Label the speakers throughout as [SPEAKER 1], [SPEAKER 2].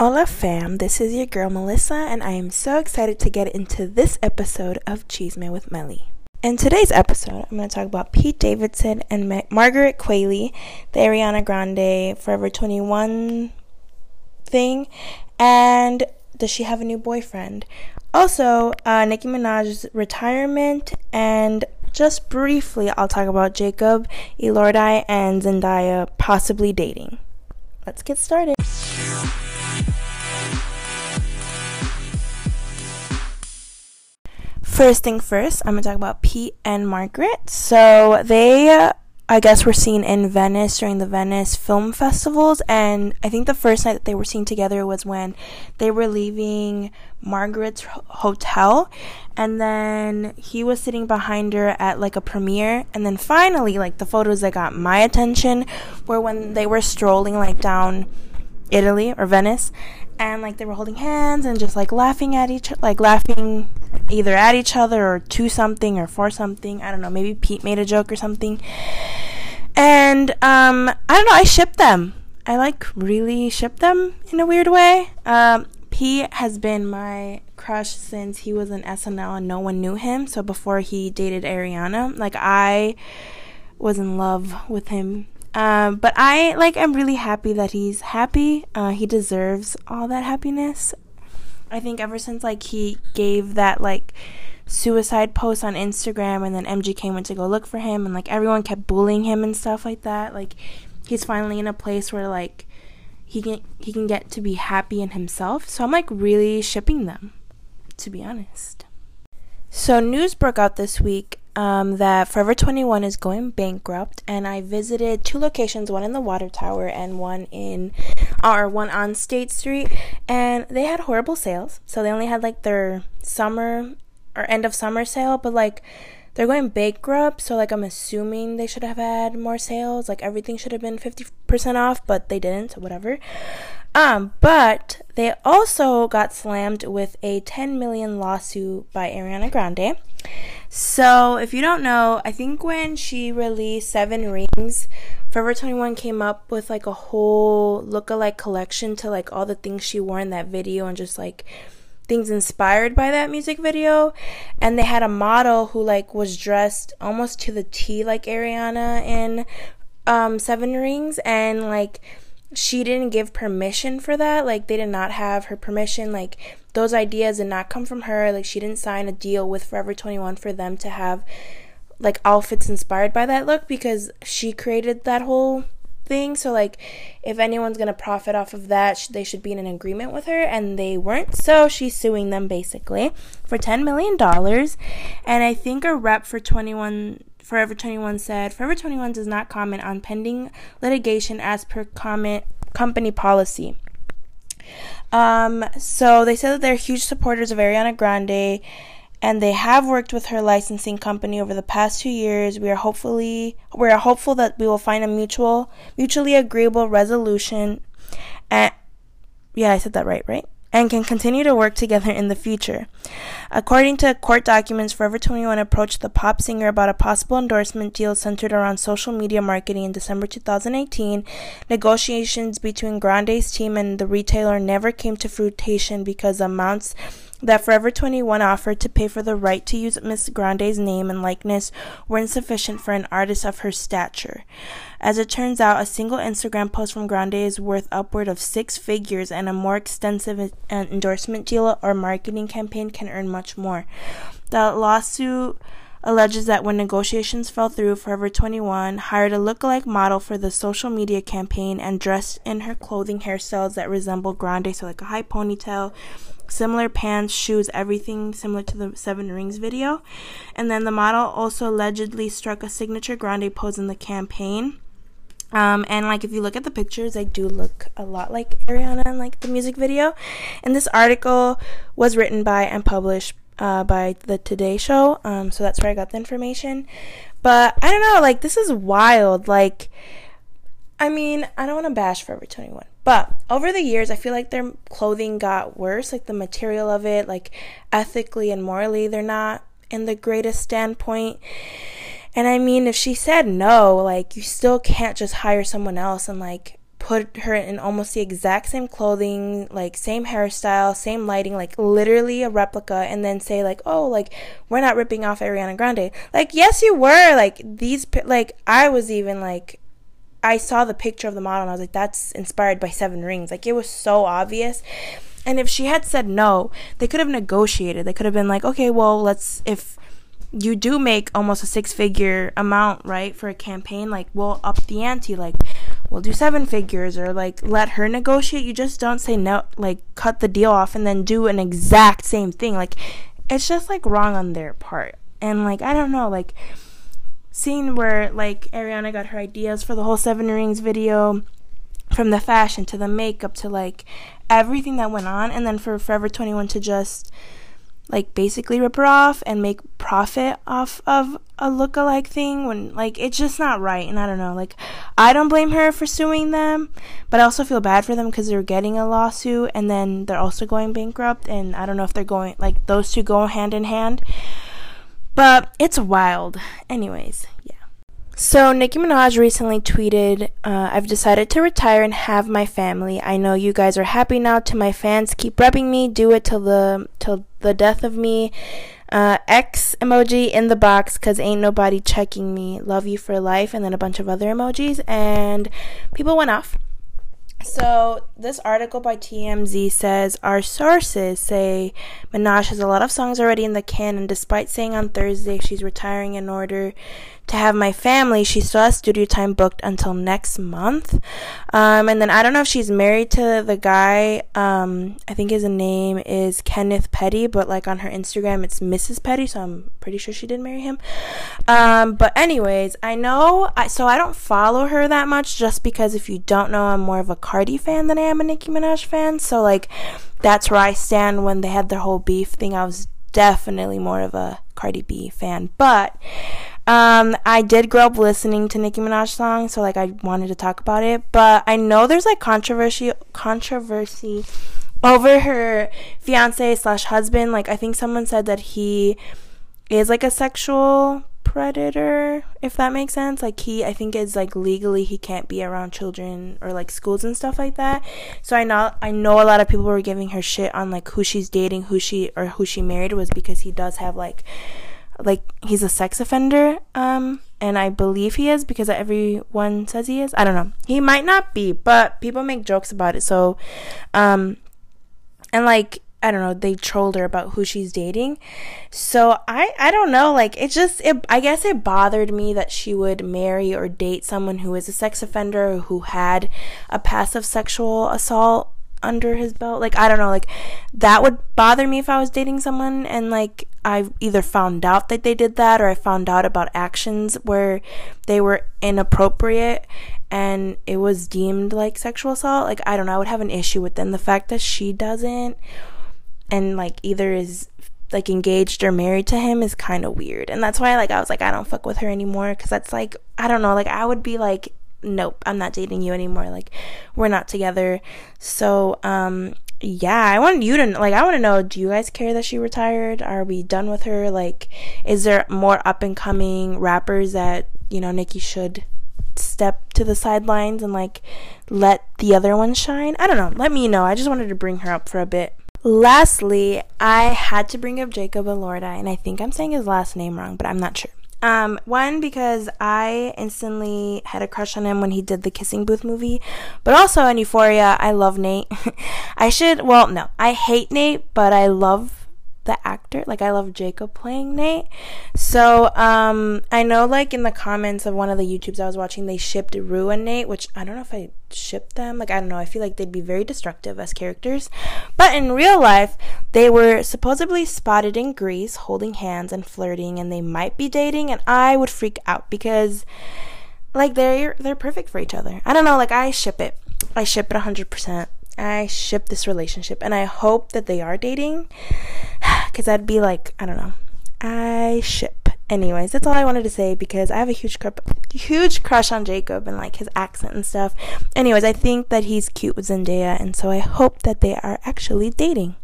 [SPEAKER 1] Hola fam, this is your girl Melissa, and I am so excited to get into this episode of Chisme with Melly. In today's episode, I'm going to talk about Pete Davidson and Ma- Margaret Qualley, the Ariana Grande Forever 21 thing, and does she have a new boyfriend? Also, uh, Nicki Minaj's retirement, and just briefly, I'll talk about Jacob Elordi and Zendaya possibly dating. Let's get started. First thing first, I'm gonna talk about Pete and Margaret. So they, I guess, were seen in Venice during the Venice Film Festivals, and I think the first night that they were seen together was when they were leaving Margaret's hotel, and then he was sitting behind her at like a premiere, and then finally, like the photos that got my attention were when they were strolling like down Italy or Venice, and like they were holding hands and just like laughing at each like laughing either at each other or to something or for something. I don't know. Maybe Pete made a joke or something. And um, I don't know. I ship them. I like really ship them in a weird way. Um, Pete has been my crush since he was in SNL and no one knew him. So before he dated Ariana, like I was in love with him. Um, but I like I'm really happy that he's happy. Uh, he deserves all that happiness. I think ever since like he gave that like suicide post on Instagram and then MGK went to go look for him and like everyone kept bullying him and stuff like that. Like he's finally in a place where like he can he can get to be happy in himself. So I'm like really shipping them, to be honest. So news broke out this week um, that Forever 21 is going bankrupt, and I visited two locations, one in the Water Tower and one in, or one on State Street, and they had horrible sales. So they only had like their summer or end of summer sale, but like they're going bankrupt. So like I'm assuming they should have had more sales. Like everything should have been 50% off, but they didn't. So whatever. Um, but they also got slammed with a 10 million lawsuit by Ariana Grande. So, if you don't know, I think when she released Seven Rings, Forever 21 came up with like a whole look-alike collection to like all the things she wore in that video and just like things inspired by that music video. And they had a model who like was dressed almost to the T like Ariana in um, Seven Rings and like she didn't give permission for that. Like they did not have her permission. Like those ideas did not come from her. Like she didn't sign a deal with Forever 21 for them to have like outfits inspired by that look because she created that whole thing. So like if anyone's going to profit off of that, they should be in an agreement with her and they weren't. So she's suing them basically for 10 million dollars. And I think a rep for 21 Forever 21 said Forever 21 does not comment on pending litigation as per comment company policy. Um, so they said that they're huge supporters of Ariana Grande and they have worked with her licensing company over the past two years. We are hopefully we are hopeful that we will find a mutual mutually agreeable resolution. Yeah, I said that right, right? And can continue to work together in the future. According to court documents, Forever 21 approached the pop singer about a possible endorsement deal centered around social media marketing in December 2018. Negotiations between Grande's team and the retailer never came to fruition because amounts that Forever 21 offered to pay for the right to use Miss Grande's name and likeness were insufficient for an artist of her stature. As it turns out, a single Instagram post from Grande is worth upward of six figures, and a more extensive endorsement deal or marketing campaign can earn much more. The lawsuit alleges that when negotiations fell through, Forever 21 hired a look-alike model for the social media campaign and dressed in her clothing hairstyles that resemble Grande, so like a high ponytail, similar pants, shoes, everything similar to the Seven Rings video. And then the model also allegedly struck a signature Grande pose in the campaign. Um, and like if you look at the pictures, they do look a lot like Ariana in like the music video. And this article was written by and published uh, by the Today Show. Um, so that's where I got the information. But I don't know, like this is wild. Like, I mean, I don't want to bash Forever 21. But over the years, I feel like their clothing got worse, like the material of it, like ethically and morally, they're not in the greatest standpoint. And I mean, if she said no, like, you still can't just hire someone else and, like, put her in almost the exact same clothing, like same hairstyle, same lighting, like literally a replica, and then say like, "Oh, like we're not ripping off Ariana Grande." Like, yes, you were. Like these, like I was even like, I saw the picture of the model, and I was like, "That's inspired by Seven Rings." Like it was so obvious. And if she had said no, they could have negotiated. They could have been like, "Okay, well, let's if." you do make almost a six figure amount, right, for a campaign, like we'll up the ante, like we'll do seven figures or like let her negotiate. You just don't say no, like cut the deal off and then do an exact same thing. Like it's just like wrong on their part. And like I don't know, like seeing where like Ariana got her ideas for the whole Seven Rings video from the fashion to the makeup to like everything that went on and then for Forever 21 to just like basically rip her off and make profit off of a look-alike thing when like it's just not right and I don't know like I don't blame her for suing them but I also feel bad for them because they're getting a lawsuit and then they're also going bankrupt and I don't know if they're going like those two go hand in hand. But it's wild. Anyways so, Nicki Minaj recently tweeted, uh, I've decided to retire and have my family. I know you guys are happy now. To my fans, keep repping me. Do it till the till the death of me. Uh, X emoji in the box because ain't nobody checking me. Love you for life. And then a bunch of other emojis. And people went off. So, this article by TMZ says our sources say Minaj has a lot of songs already in the can, and despite saying on Thursday she's retiring in order to have my family, she still has studio time booked until next month. Um, and then I don't know if she's married to the guy. Um, I think his name is Kenneth Petty, but like on her Instagram, it's Mrs. Petty, so I'm pretty sure she did marry him. Um, but anyways, I know. I, so I don't follow her that much, just because if you don't know, I'm more of a Cardi fan than I am a Nicki Minaj fan. So like, that's where I stand when they had their whole beef thing. I was definitely more of a Cardi B fan, but um, I did grow up listening to Nicki Minaj songs, so like I wanted to talk about it. But I know there's like controversy controversy over her fiance slash husband. Like I think someone said that he is like a sexual predator, if that makes sense. Like he I think is like legally he can't be around children or like schools and stuff like that. So I know I know a lot of people were giving her shit on like who she's dating, who she or who she married was because he does have like like he's a sex offender um and I believe he is because everyone says he is. I don't know. He might not be, but people make jokes about it. So um and like I don't know, they trolled her about who she's dating. So I I don't know, like it just it I guess it bothered me that she would marry or date someone who is a sex offender who had a passive sexual assault under his belt. Like I don't know, like that would bother me if I was dating someone and like I either found out that they did that or I found out about actions where they were inappropriate and it was deemed like sexual assault. Like I don't know, I would have an issue with them. The fact that she doesn't and like either is like engaged or married to him is kind of weird. And that's why like I was like I don't fuck with her anymore cuz that's like I don't know, like I would be like nope, I'm not dating you anymore. Like, we're not together. So, um, yeah, I want you to like. I want to know. Do you guys care that she retired? Are we done with her? Like, is there more up and coming rappers that you know Nicki should step to the sidelines and like let the other one shine? I don't know. Let me know. I just wanted to bring her up for a bit. Lastly, I had to bring up Jacob Elordi, and I think I'm saying his last name wrong, but I'm not sure. Um, one because I instantly had a crush on him when he did the Kissing Booth movie, but also in Euphoria, I love Nate. I should, well, no, I hate Nate, but I love the actor. Like I love Jacob playing Nate. So um I know like in the comments of one of the YouTubes I was watching they shipped Rue and Nate, which I don't know if I shipped them. Like I don't know, I feel like they'd be very destructive as characters. But in real life, they were supposedly spotted in Greece holding hands and flirting and they might be dating and I would freak out because like they're they're perfect for each other. I don't know, like I ship it. I ship it 100%. I ship this relationship and I hope that they are dating because I'd be like, I don't know, I ship. Anyways, that's all I wanted to say because I have a huge huge crush on Jacob and like his accent and stuff. Anyways, I think that he's cute with Zendaya and so I hope that they are actually dating.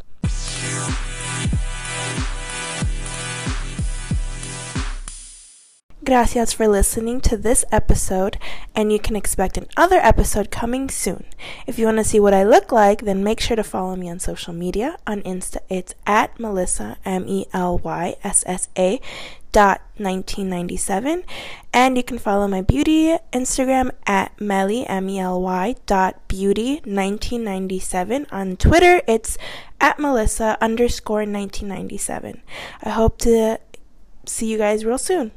[SPEAKER 1] Gracias for listening to this episode, and you can expect another episode coming soon. If you want to see what I look like, then make sure to follow me on social media. On Insta, it's at Melissa, M E L Y S S A. Dot 1997 and you can follow my beauty instagram at melly m-e-l-y dot beauty 1997 on twitter it's at melissa underscore 1997 i hope to see you guys real soon